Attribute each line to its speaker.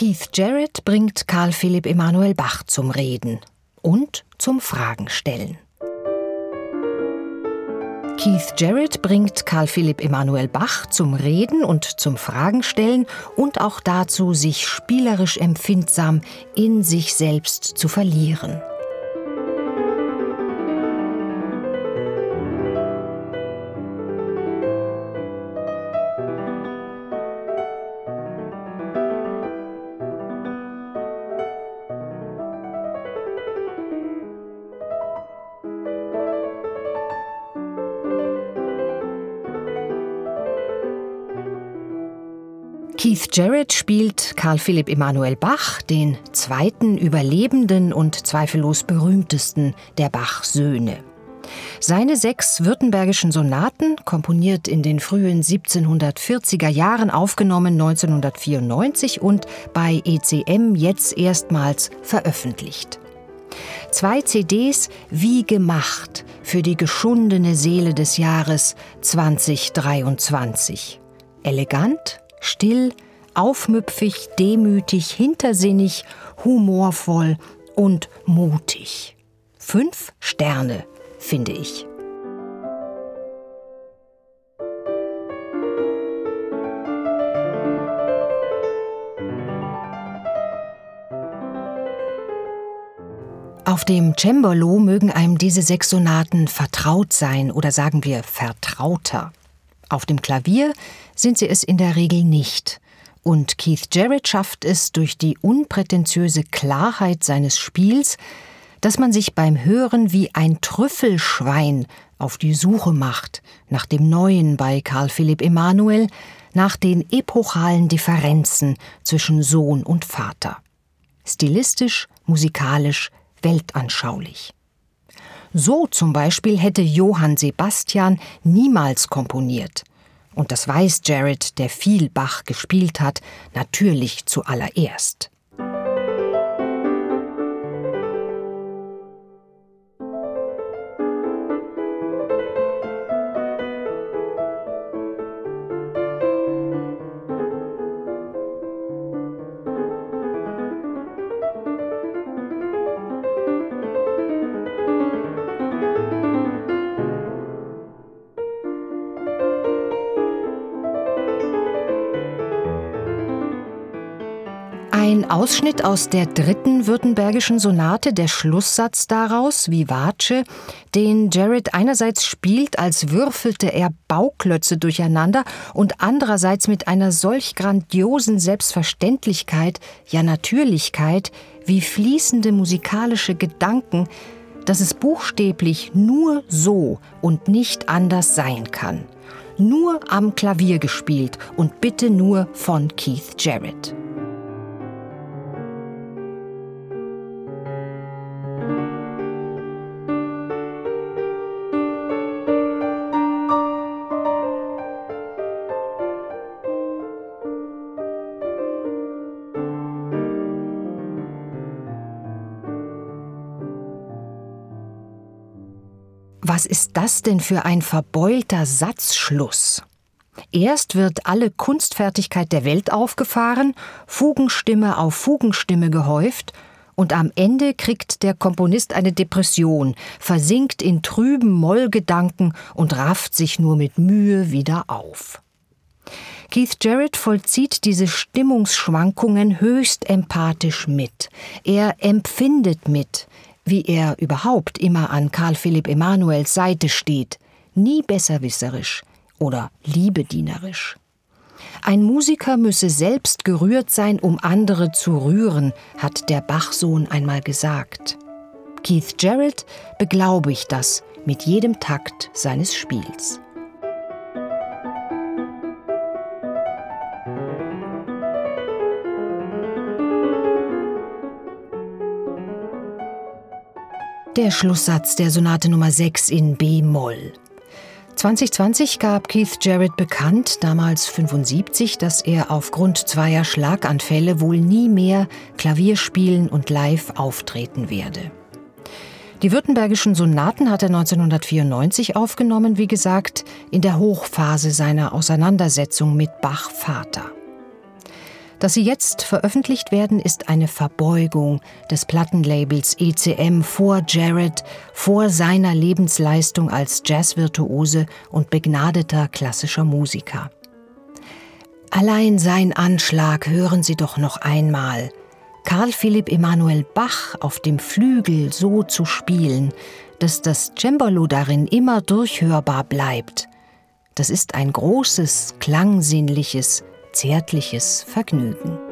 Speaker 1: Keith Jarrett bringt Karl Philipp Emanuel Bach zum Reden und zum Fragenstellen. Keith Jarrett bringt Karl Philipp Emanuel Bach zum Reden und zum Fragenstellen und auch dazu, sich spielerisch empfindsam in sich selbst zu verlieren. Keith Jarrett spielt Karl Philipp Emanuel Bach, den zweiten Überlebenden und zweifellos berühmtesten der Bach-Söhne. Seine sechs württembergischen Sonaten, komponiert in den frühen 1740er Jahren, aufgenommen 1994 und bei ECM jetzt erstmals veröffentlicht. Zwei CDs wie gemacht für die geschundene Seele des Jahres 2023. Elegant, still, aufmüpfig, demütig, hintersinnig, humorvoll und mutig. Fünf Sterne, finde ich. Auf dem Cembalo mögen einem diese sechs Sonaten vertraut sein oder sagen wir vertrauter. Auf dem Klavier sind sie es in der Regel nicht. Und Keith Jarrett schafft es durch die unprätentiöse Klarheit seines Spiels, dass man sich beim Hören wie ein Trüffelschwein auf die Suche macht nach dem Neuen bei Karl Philipp Emanuel, nach den epochalen Differenzen zwischen Sohn und Vater. Stilistisch, musikalisch, weltanschaulich. So zum Beispiel hätte Johann Sebastian niemals komponiert. Und das weiß Jared, der viel Bach gespielt hat, natürlich zuallererst. Ein Ausschnitt aus der dritten württembergischen Sonate, der Schlusssatz daraus, Vivace, den Jared einerseits spielt, als würfelte er Bauklötze durcheinander und andererseits mit einer solch grandiosen Selbstverständlichkeit, ja Natürlichkeit, wie fließende musikalische Gedanken, dass es buchstäblich nur so und nicht anders sein kann. Nur am Klavier gespielt und bitte nur von Keith Jarrett. Was ist das denn für ein verbeulter Satzschluss? Erst wird alle Kunstfertigkeit der Welt aufgefahren, Fugenstimme auf Fugenstimme gehäuft, und am Ende kriegt der Komponist eine Depression, versinkt in trüben Mollgedanken und rafft sich nur mit Mühe wieder auf. Keith Jarrett vollzieht diese Stimmungsschwankungen höchst empathisch mit. Er empfindet mit, wie er überhaupt immer an Karl Philipp Emanuels Seite steht, nie besserwisserisch oder liebedienerisch. Ein Musiker müsse selbst gerührt sein, um andere zu rühren, hat der Bachsohn einmal gesagt. Keith Jarrett beglaubigt das mit jedem Takt seines Spiels. Der Schlusssatz der Sonate Nummer 6 in B-Moll. 2020 gab Keith Jarrett bekannt, damals 75, dass er aufgrund zweier Schlaganfälle wohl nie mehr Klavier spielen und live auftreten werde. Die württembergischen Sonaten hat er 1994 aufgenommen, wie gesagt, in der Hochphase seiner Auseinandersetzung mit Bach Vater. Dass sie jetzt veröffentlicht werden, ist eine Verbeugung des Plattenlabels ECM vor Jared, vor seiner Lebensleistung als Jazzvirtuose und begnadeter klassischer Musiker. Allein sein Anschlag hören Sie doch noch einmal. Karl Philipp Emanuel Bach auf dem Flügel so zu spielen, dass das Cembalo darin immer durchhörbar bleibt. Das ist ein großes, klangsinnliches, zärtliches Vergnügen.